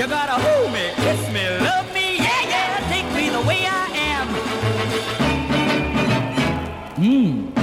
You gotta hold me, kiss me, love me, yeah, yeah, take me the way I am. Mmm.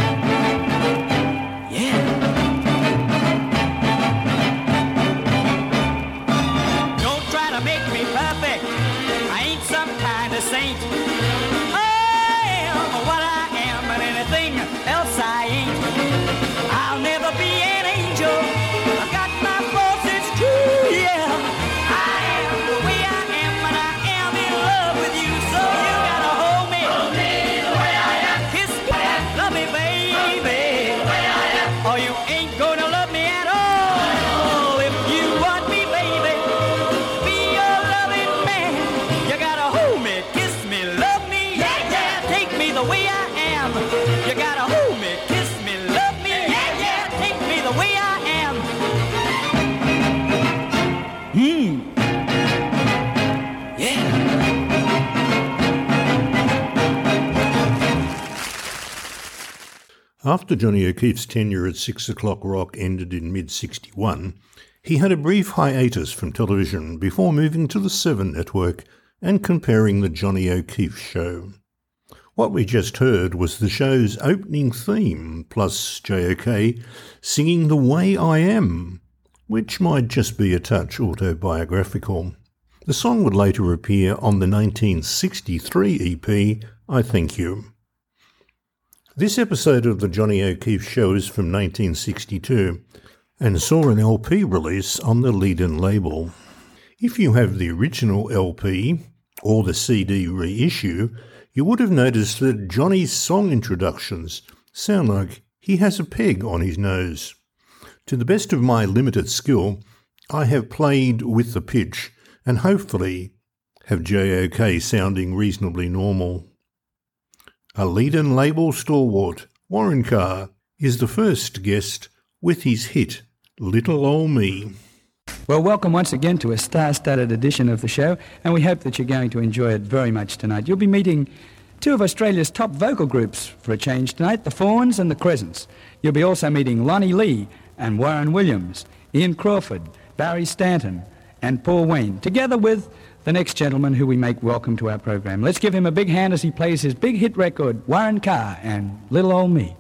After Johnny O'Keefe's tenure at Six O'Clock Rock ended in mid 61, he had a brief hiatus from television before moving to the Seven Network and comparing the Johnny O'Keefe Show. What we just heard was the show's opening theme, plus JOK singing The Way I Am, which might just be a touch autobiographical. The song would later appear on the 1963 EP, I Thank You. This episode of the Johnny O'Keefe Show is from 1962 and saw an LP release on the Leedon label. If you have the original LP or the CD reissue, you would have noticed that Johnny's song introductions sound like he has a peg on his nose. To the best of my limited skill, I have played with the pitch and hopefully have JOK sounding reasonably normal. A Leedon label stalwart, Warren Carr, is the first guest with his hit, Little Ol' Me. Well, welcome once again to a star-studded edition of the show, and we hope that you're going to enjoy it very much tonight. You'll be meeting two of Australia's top vocal groups for a change tonight, the Fauns and the Crescents. You'll be also meeting Lonnie Lee and Warren Williams, Ian Crawford, Barry Stanton, and Paul Wayne, together with the next gentleman who we make welcome to our program. Let's give him a big hand as he plays his big hit record, Warren Carr and Little Old Me.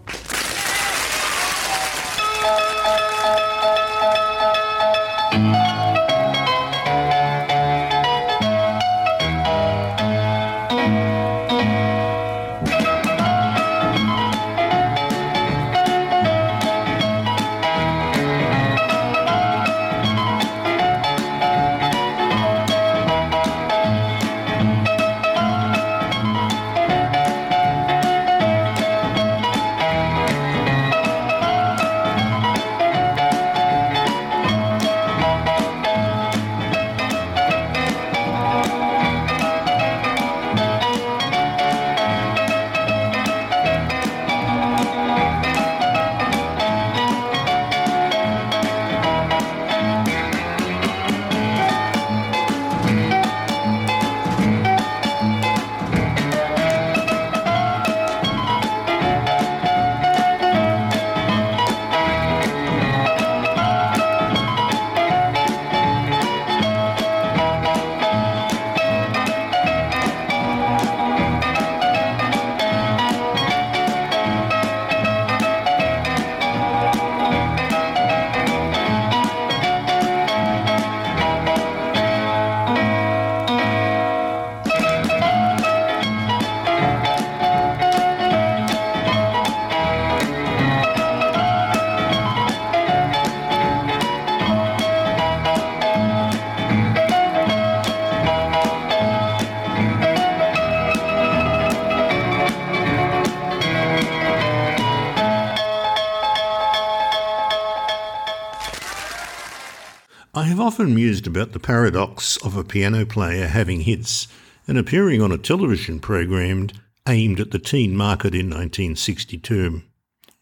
I have often mused about the paradox of a piano player having hits and appearing on a television program aimed at the teen market in 1962.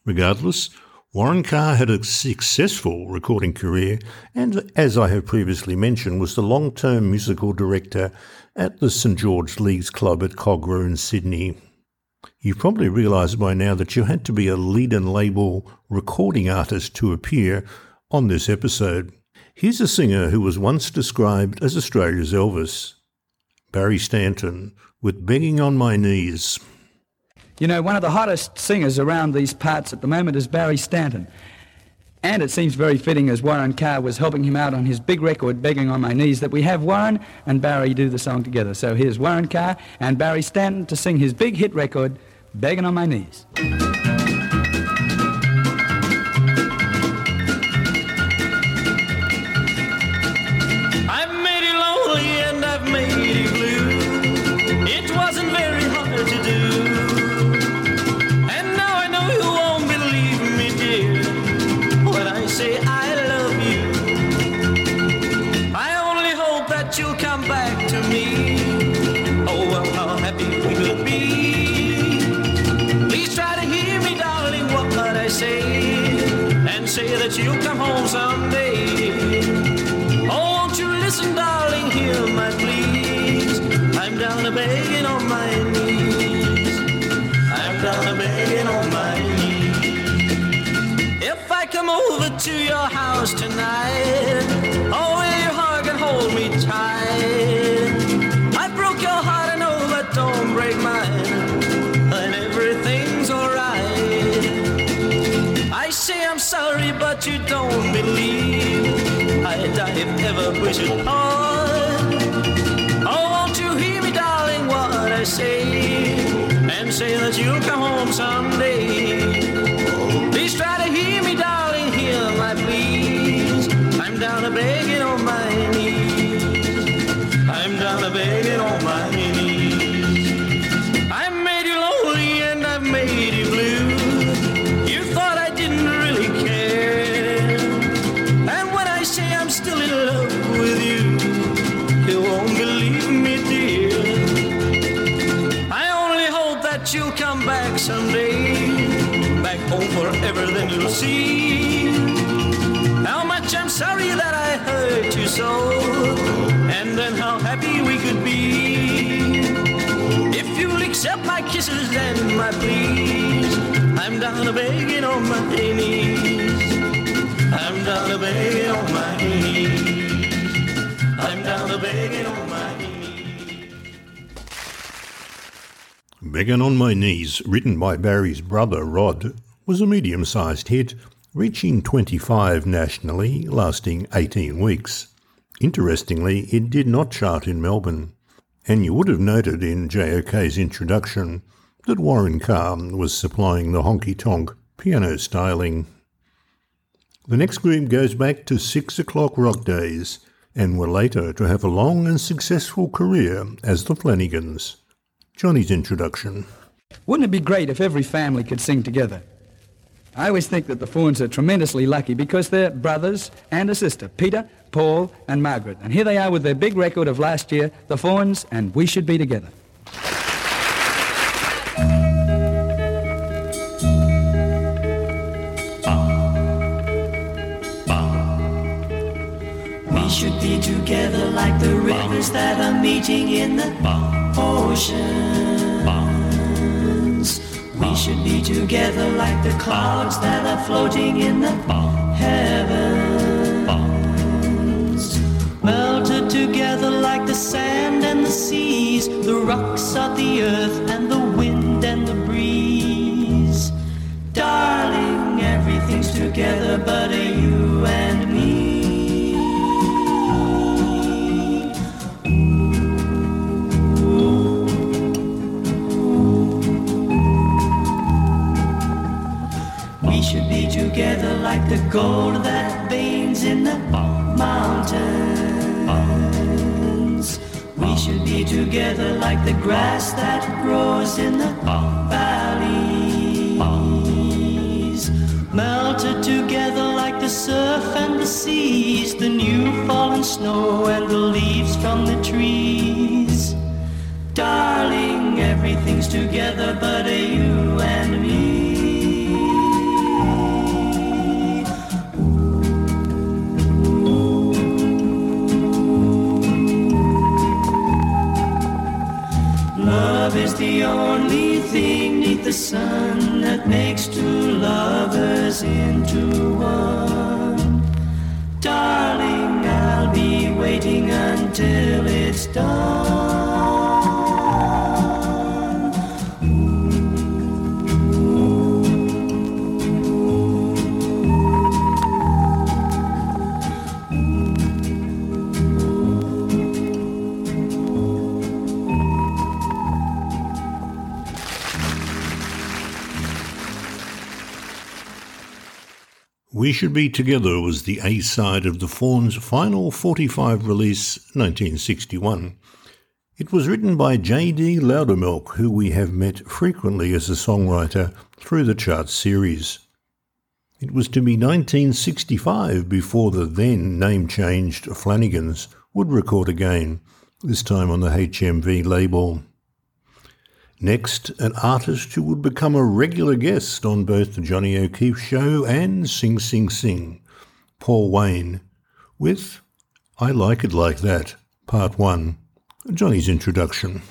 Regardless, Warren Carr had a successful recording career and, as I have previously mentioned, was the long term musical director at the St George Leagues Club at in Sydney. You've probably realised by now that you had to be a Leedon label recording artist to appear on this episode. Here's a singer who was once described as Australia's Elvis, Barry Stanton, with Begging on My Knees. You know, one of the hottest singers around these parts at the moment is Barry Stanton. And it seems very fitting as Warren Carr was helping him out on his big record, Begging on My Knees, that we have Warren and Barry do the song together. So here's Warren Carr and Barry Stanton to sing his big hit record, Begging on My Knees. Over to your house tonight, oh, will your hug and hold me tight? I broke your heart, I know, but don't break mine. And everything's alright. I say I'm sorry, but you don't believe I'd die if ever we should part. Oh, won't you hear me, darling, what I say? And say that you'll come home someday. I'm down kisses and my pleas. I'm down a begging on my knees. I'm down a begging on my knees. I'm down a begging on my knees. Begging on My Knees, written by Barry's brother Rod, was a medium sized hit, reaching 25 nationally, lasting 18 weeks. Interestingly, it did not chart in Melbourne, and you would have noted in JOK's introduction that Warren Carr was supplying the honky tonk piano styling. The next group goes back to six o'clock rock days and were later to have a long and successful career as the Flanagans. Johnny's introduction. Wouldn't it be great if every family could sing together? I always think that the Fauns are tremendously lucky because they're brothers and a sister, Peter, Paul, and Margaret. And here they are with their big record of last year, the Fauns, and We Should Be Together. We should be together like the rivers that are meeting in the ocean. We should be together like the clouds that are floating in the heavens. Melted together like the sand and the seas, the rocks of the earth and the wind and the breeze. Darling, everything's together but you and me. Together like the gold that veins in the mountains. We should be together like the grass that grows in the valleys. melted together like the surf and the seas, the new fallen snow and the leaves from the trees. Darling, everything's together but you and me. The sun that makes two lovers into one. Darling, I'll be waiting until it's done. We Should Be Together was the A side of the Fauns' final 45 release, 1961. It was written by J.D. Loudermilk, who we have met frequently as a songwriter through the chart series. It was to be 1965 before the then name changed Flanagans would record again, this time on the HMV label. Next, an artist who would become a regular guest on both the Johnny O'Keefe Show and Sing Sing Sing, Paul Wayne, with I Like It Like That, Part 1, Johnny's introduction.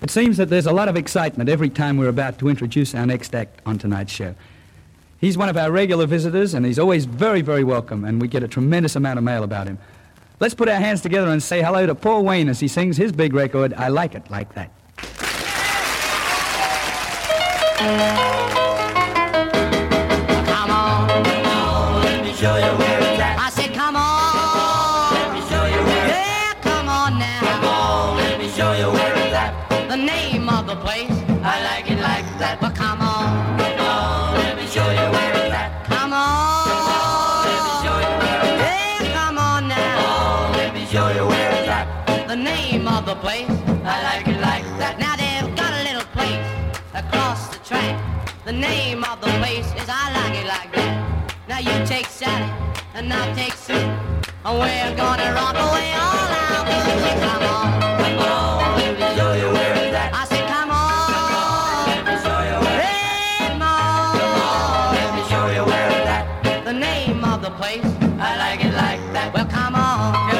It seems that there's a lot of excitement every time we're about to introduce our next act on tonight's show. He's one of our regular visitors, and he's always very, very welcome, and we get a tremendous amount of mail about him. Let's put our hands together and say hello to Paul Wayne as he sings his big record, I Like It Like That. Come on, come on, let me show you the place. I like it like that. Now they've got a little place across the track. The name of the place is I like it like that. Now you take Sally and I'll take Sue. And we're gonna rock away all our blues. Come on. Come on, me show you where it's at. I said, come on. Let me show you where it's Hey, come on. me show you where it's at. The name of the place. I like it like that. Well. Come on,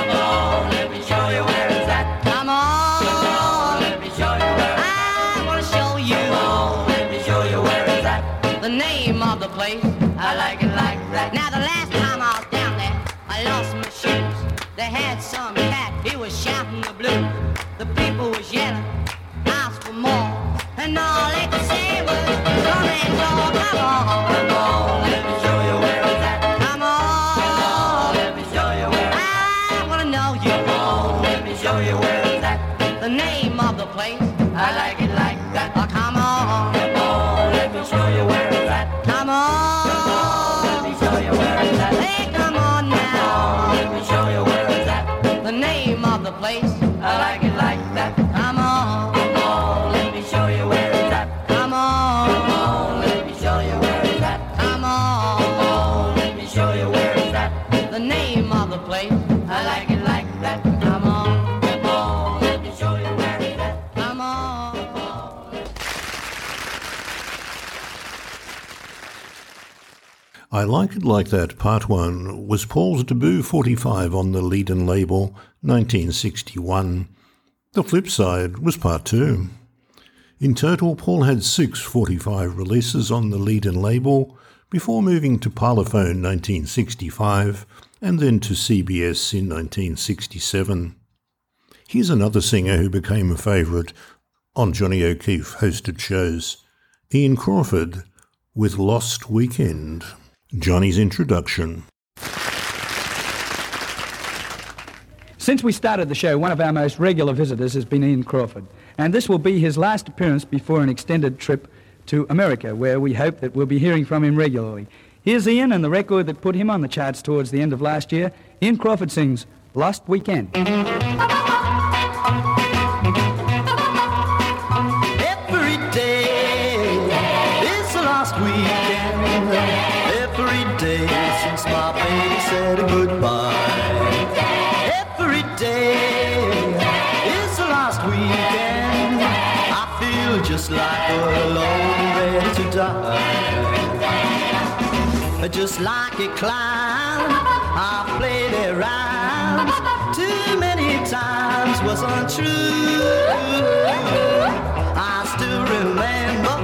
I Like It Like That Part 1 was Paul's debut 45 on the Leedon label 1961. The flip side was Part 2. In total, Paul had six 45 releases on the Leedon label before moving to Parlophone 1965 and then to CBS in 1967. Here's another singer who became a favourite on Johnny O'Keefe hosted shows Ian Crawford with Lost Weekend. Johnny's introduction. Since we started the show, one of our most regular visitors has been Ian Crawford, and this will be his last appearance before an extended trip to America, where we hope that we'll be hearing from him regularly. Here's Ian and the record that put him on the charts towards the end of last year. Ian Crawford sings Lost Weekend. since my baby said goodbye. Every day is the last weekend. I feel just like a lone ready to die. Just like a clown, I played around too many times, was untrue. I still remember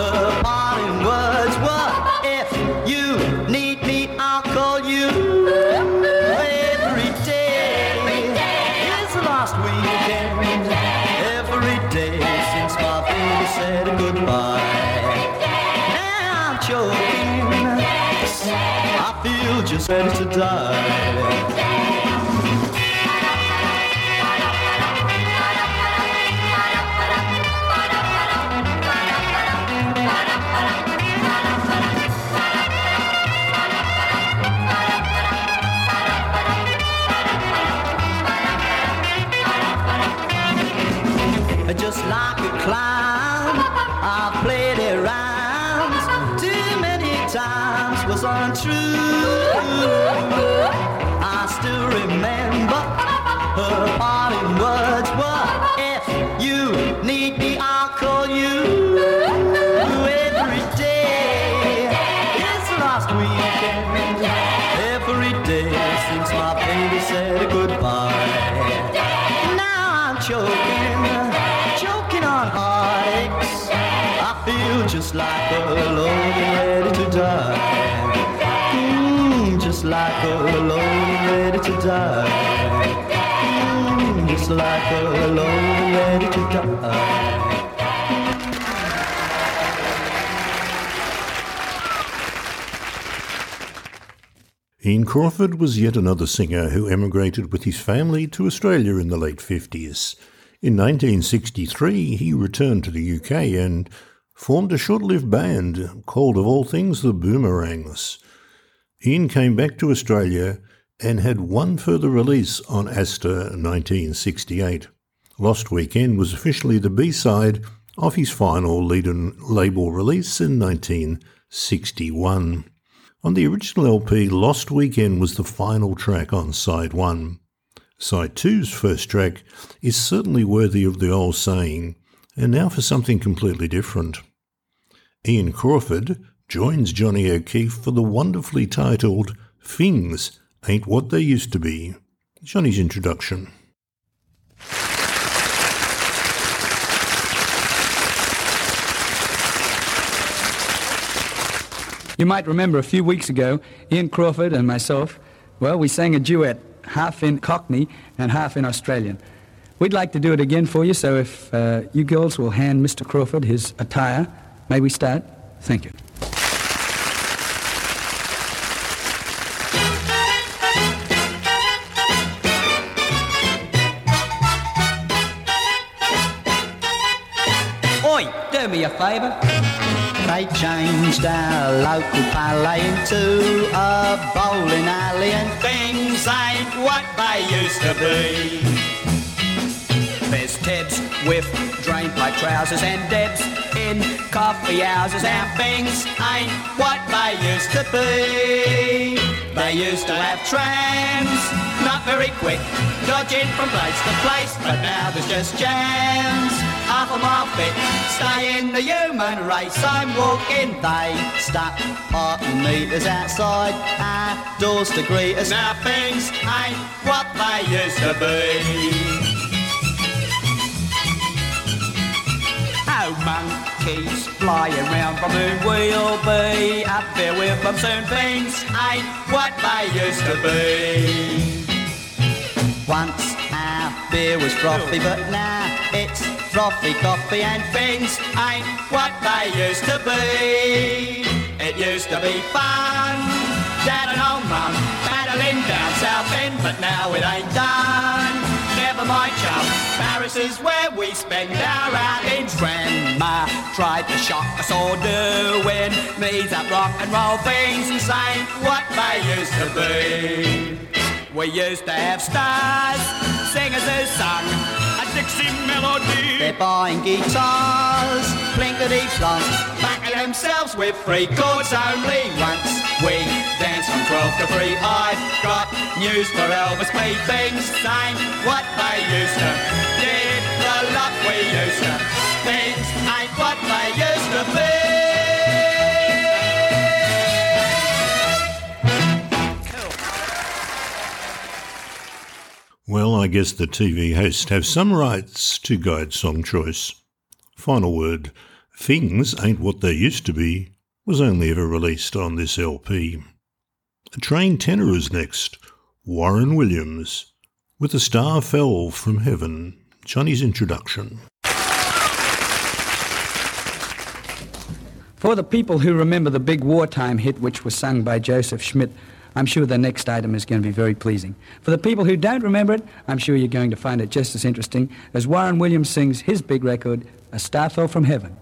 her parting words. What if you? Ready to die. Just like a clown, I played it round. Too many times was untrue. Like a lonely ready to die. Ian Crawford was yet another singer who emigrated with his family to Australia in the late 50s. In 1963, he returned to the UK and formed a short lived band called, of all things, the Boomerangs. Ian came back to Australia and had one further release on Astor 1968. Lost Weekend was officially the B side of his final label release in 1961. On the original LP, Lost Weekend was the final track on side one. Side two's first track is certainly worthy of the old saying, and now for something completely different. Ian Crawford joins Johnny O'Keefe for the wonderfully titled Things Ain't What They Used to Be. Johnny's introduction. You might remember a few weeks ago, Ian Crawford and myself, well, we sang a duet, half in Cockney and half in Australian. We'd like to do it again for you, so if uh, you girls will hand Mr. Crawford his attire, may we start? Thank you. Do me a favour. They changed our local palais into a bowling alley and Things ain't what they used to be. There's Ted's with drain pipe trousers and Deb's in coffee houses and things ain't what they used to be. They used to have trams, not very quick, dodging from place to place. But now there's just jams, half a mile thick. Stay in the human race. I'm walking. they stuck hot meters outside our doors to greet us. Now things ain't what they used to be. Oh, monkeys flying round the moon, we'll be up there with them soon. Things ain't what they used to be. Once our beer was frothy, but now it's frothy coffee and Things ain't what they used to be. It used to be fun. Dad and old mum paddling down South End, but now it ain't done. Never mind, chum. Paris is where we spend our outings. Grandma tried to shock us all doing these up rock and roll things. Things ain't what they used to be. We used to have stars, singers who sung Dixie melody. they're buying guitars, plinkety plonk. Backing themselves with three chords only. Once we dance from 12 to 3. I've got news for Elvis P. Things ain't what they used to. Did the love we used to. Things ain't what they used to be. I guess the TV hosts have some rights to guide song choice. Final word Things Ain't What They Used to Be was only ever released on this LP. A trained tenor is next, Warren Williams, with A Star Fell from Heaven, Johnny's introduction. For the people who remember the big wartime hit which was sung by Joseph Schmidt, I'm sure the next item is going to be very pleasing. For the people who don't remember it, I'm sure you're going to find it just as interesting as Warren Williams sings his big record, A Star Fell from Heaven.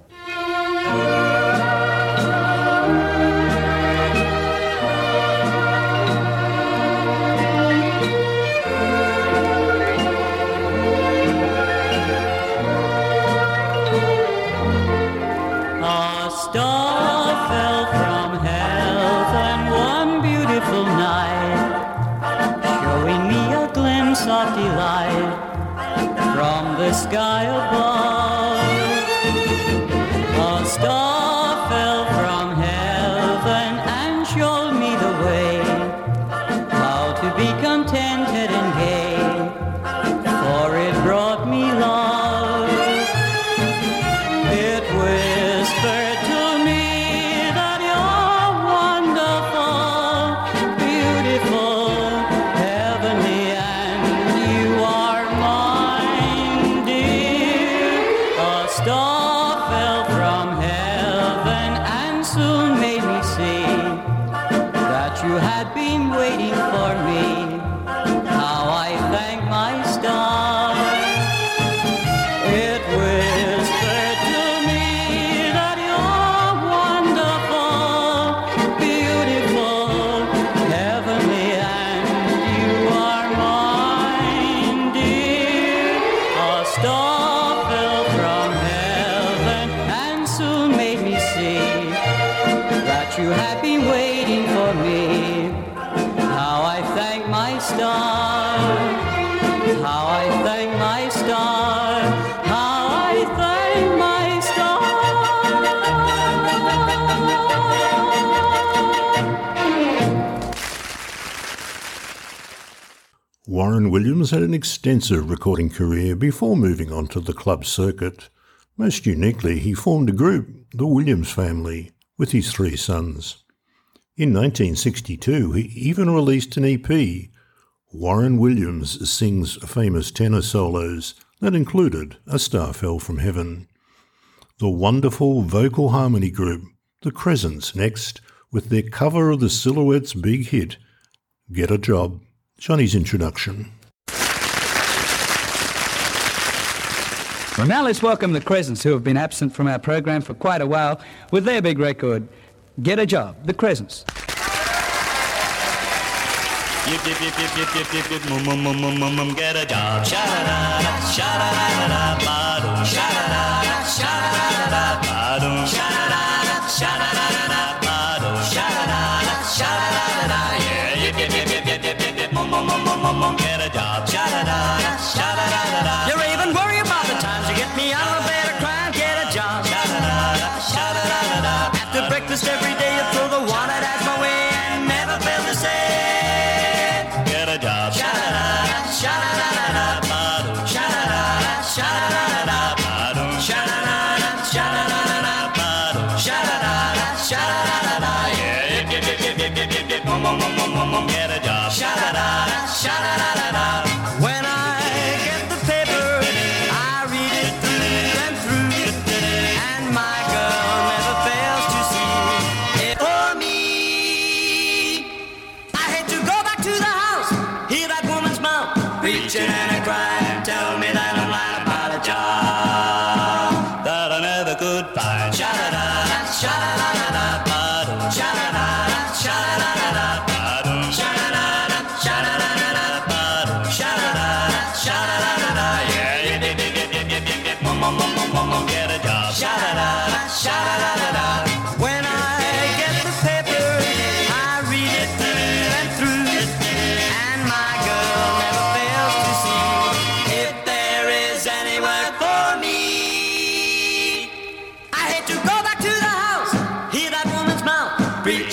Warren Williams had an extensive recording career before moving on to the club circuit. Most uniquely, he formed a group, the Williams family, with his three sons. In 1962, he even released an EP, Warren Williams Sings Famous Tenor Solos, that included A Star Fell from Heaven. The wonderful vocal harmony group, the Crescents, next, with their cover of the Silhouettes' big hit, Get a Job, Johnny's introduction. Well, now let's welcome the Crescents, who have been absent from our program for quite a while, with their big record, Get a Job, the Crescents. Yip, yip, yip, yip, yip, yip, yip, yip, mum, mum, mum, mum, mum, mum, get a job. Sha-da-da, sha-da-da-da-da, ba-dum, sha-da-da,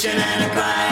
preaching and a crying,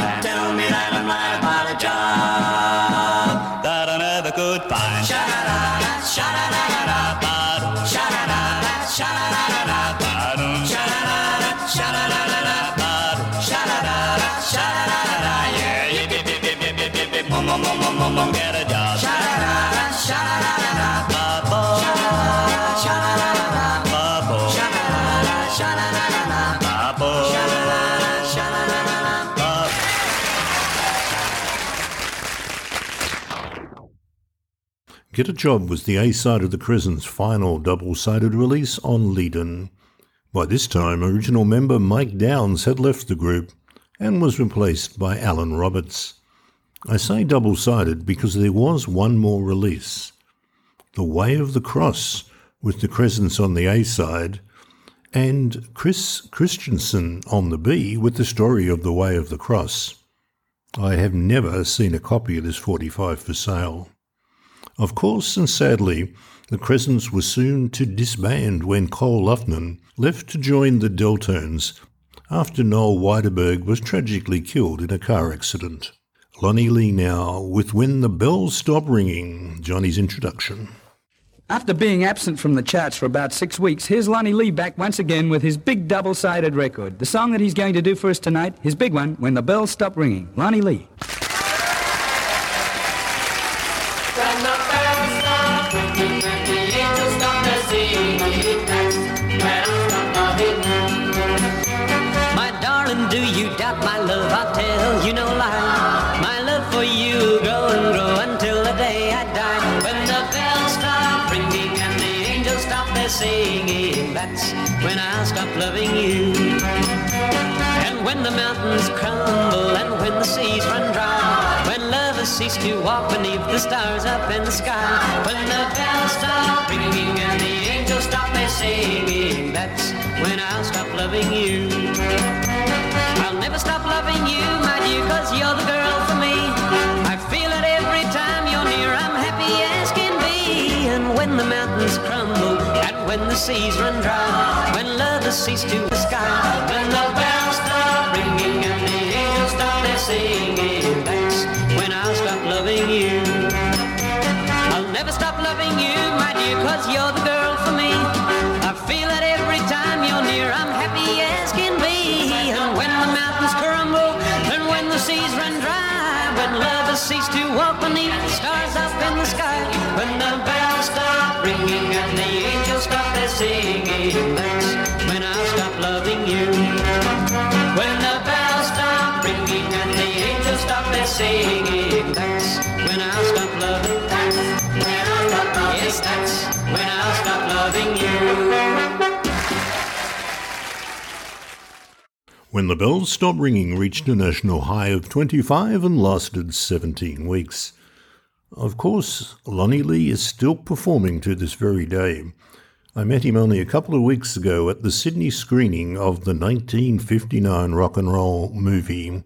Get a Job was the A side of the Crescent's final double sided release on Leedon. By this time, original member Mike Downs had left the group and was replaced by Alan Roberts. I say double sided because there was one more release The Way of the Cross, with the Crescents on the A side, and Chris Christensen on the B with the story of The Way of the Cross. I have never seen a copy of this 45 for sale. Of course, and sadly, the Crescents were soon to disband when Col Loughnan left to join the Delltones after Noel Widerberg was tragically killed in a car accident. Lonnie Lee now with When the Bells Stop Ringing, Johnny's introduction. After being absent from the charts for about six weeks, here's Lonnie Lee back once again with his big double-sided record. The song that he's going to do for us tonight, his big one, When the Bells Stop Ringing. Lonnie Lee. Loving you. And when the mountains crumble and when the seas run dry, when lovers cease to walk beneath the stars up in the sky, when the bells stop ringing and the angels stop their singing, that's when I'll stop loving you. I'll never stop loving you, my dear, cause you're the girl for me. I feel it every time you're near, I'm happy. And when the mountains crumble and when the seas run dry, when lovers cease to the sky, when the bells stop ringing and the angels stop their singing, that's when I'll stop loving you. I'll never stop loving you, my dear, cause you're the girl for me. I feel it every time you're near, I'm happy as can be. And when the mountains crumble, and when the seas run dry, when lovers cease to walk beneath the stars up in the sky, when the bells stop ringing and the angels stop their singing, that's when I'll stop loving you. When the bells stop ringing and the angels stop their singing, that's when I'll stop loving. That's when I'll stop loving. Yes, that's when I'll stop loving you. When the Bells Stop Ringing reached a national high of 25 and lasted 17 weeks. Of course, Lonnie Lee is still performing to this very day. I met him only a couple of weeks ago at the Sydney screening of the 1959 rock and roll movie,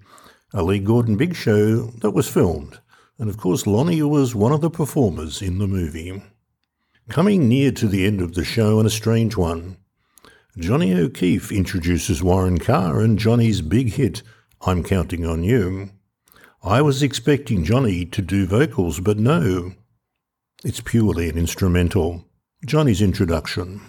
a Lee Gordon Big Show that was filmed. And of course, Lonnie was one of the performers in the movie. Coming near to the end of the show and a strange one, Johnny O'Keefe introduces Warren Carr and Johnny's big hit, I'm Counting on You. I was expecting Johnny to do vocals, but no. It's purely an instrumental. Johnny's introduction.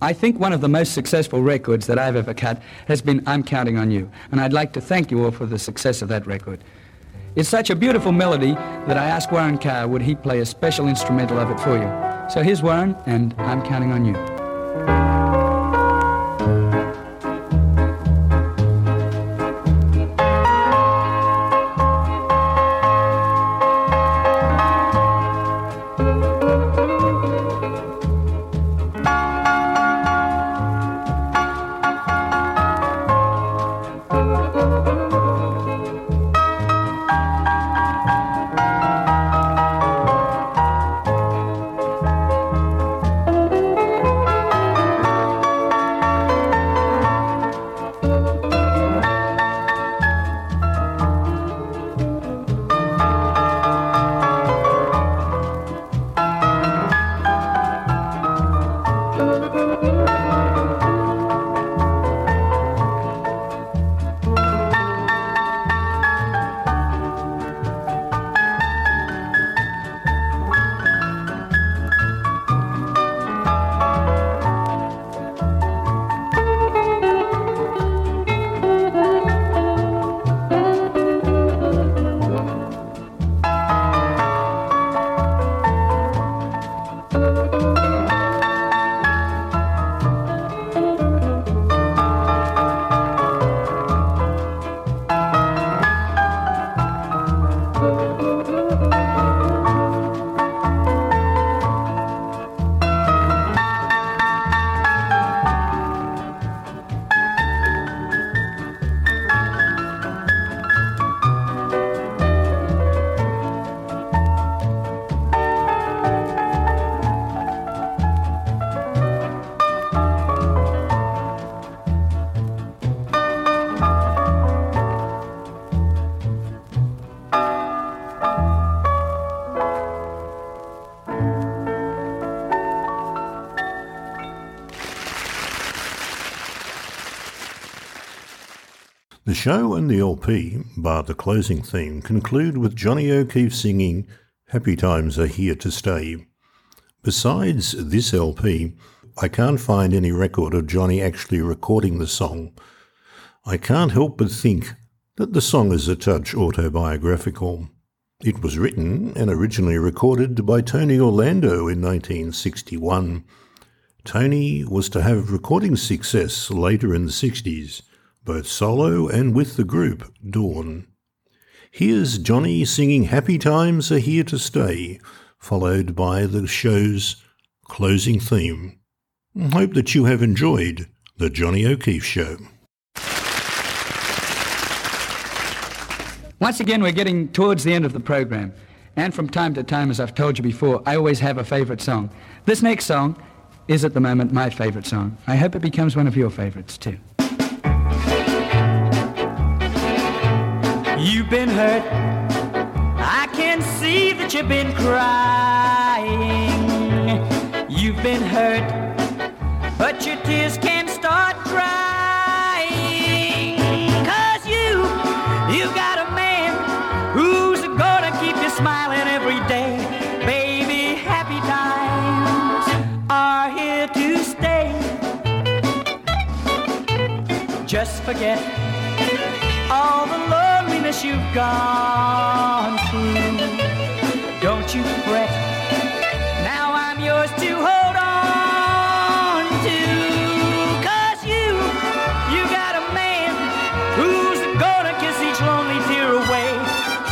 I think one of the most successful records that I've ever cut has been I'm Counting on You, and I'd like to thank you all for the success of that record. It's such a beautiful melody that I asked Warren Carr would he play a special instrumental of it for you. So here's Warren, and I'm Counting on You. Show and the LP, bar the closing theme, conclude with Johnny O'Keefe singing Happy Times Are Here to Stay. Besides this LP, I can't find any record of Johnny actually recording the song. I can't help but think that the song is a touch autobiographical. It was written and originally recorded by Tony Orlando in 1961. Tony was to have recording success later in the 60s, both solo and with the group Dawn. Here's Johnny singing Happy Times Are Here to Stay, followed by the show's closing theme. Hope that you have enjoyed The Johnny O'Keefe Show. Once again, we're getting towards the end of the program. And from time to time, as I've told you before, I always have a favorite song. This next song is at the moment my favorite song. I hope it becomes one of your favorites too. Been hurt. I can see that you've been crying. You've been hurt, but your tears can't start drying. Cause you, you got a man who's gonna keep you smiling every day. Baby, happy times are here to stay. Just forget you've gone through. Don't you fret. Now I'm yours to hold on to. Cause you, you got a man who's gonna kiss each lonely tear away.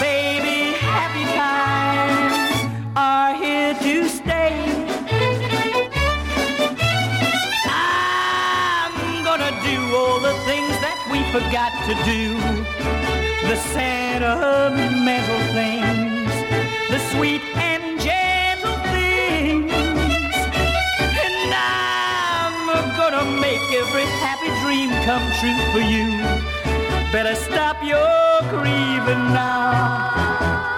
Baby, happy times are here to stay. I'm gonna do all the things that we forgot to do. Sentimental things, the sweet and gentle things. And I'm gonna make every happy dream come true for you. Better stop your grieving now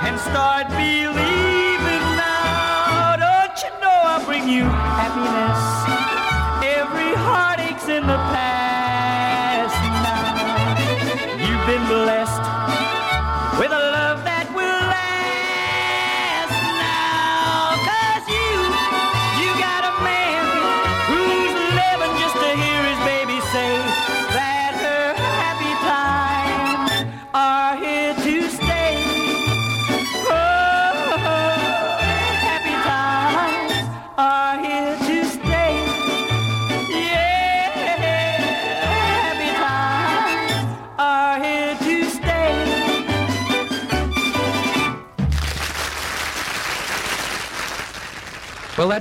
and start believing now. Don't you know I'll bring you happiness?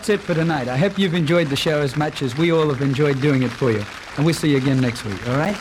That's it for tonight. I hope you've enjoyed the show as much as we all have enjoyed doing it for you. And we'll see you again next week, all right?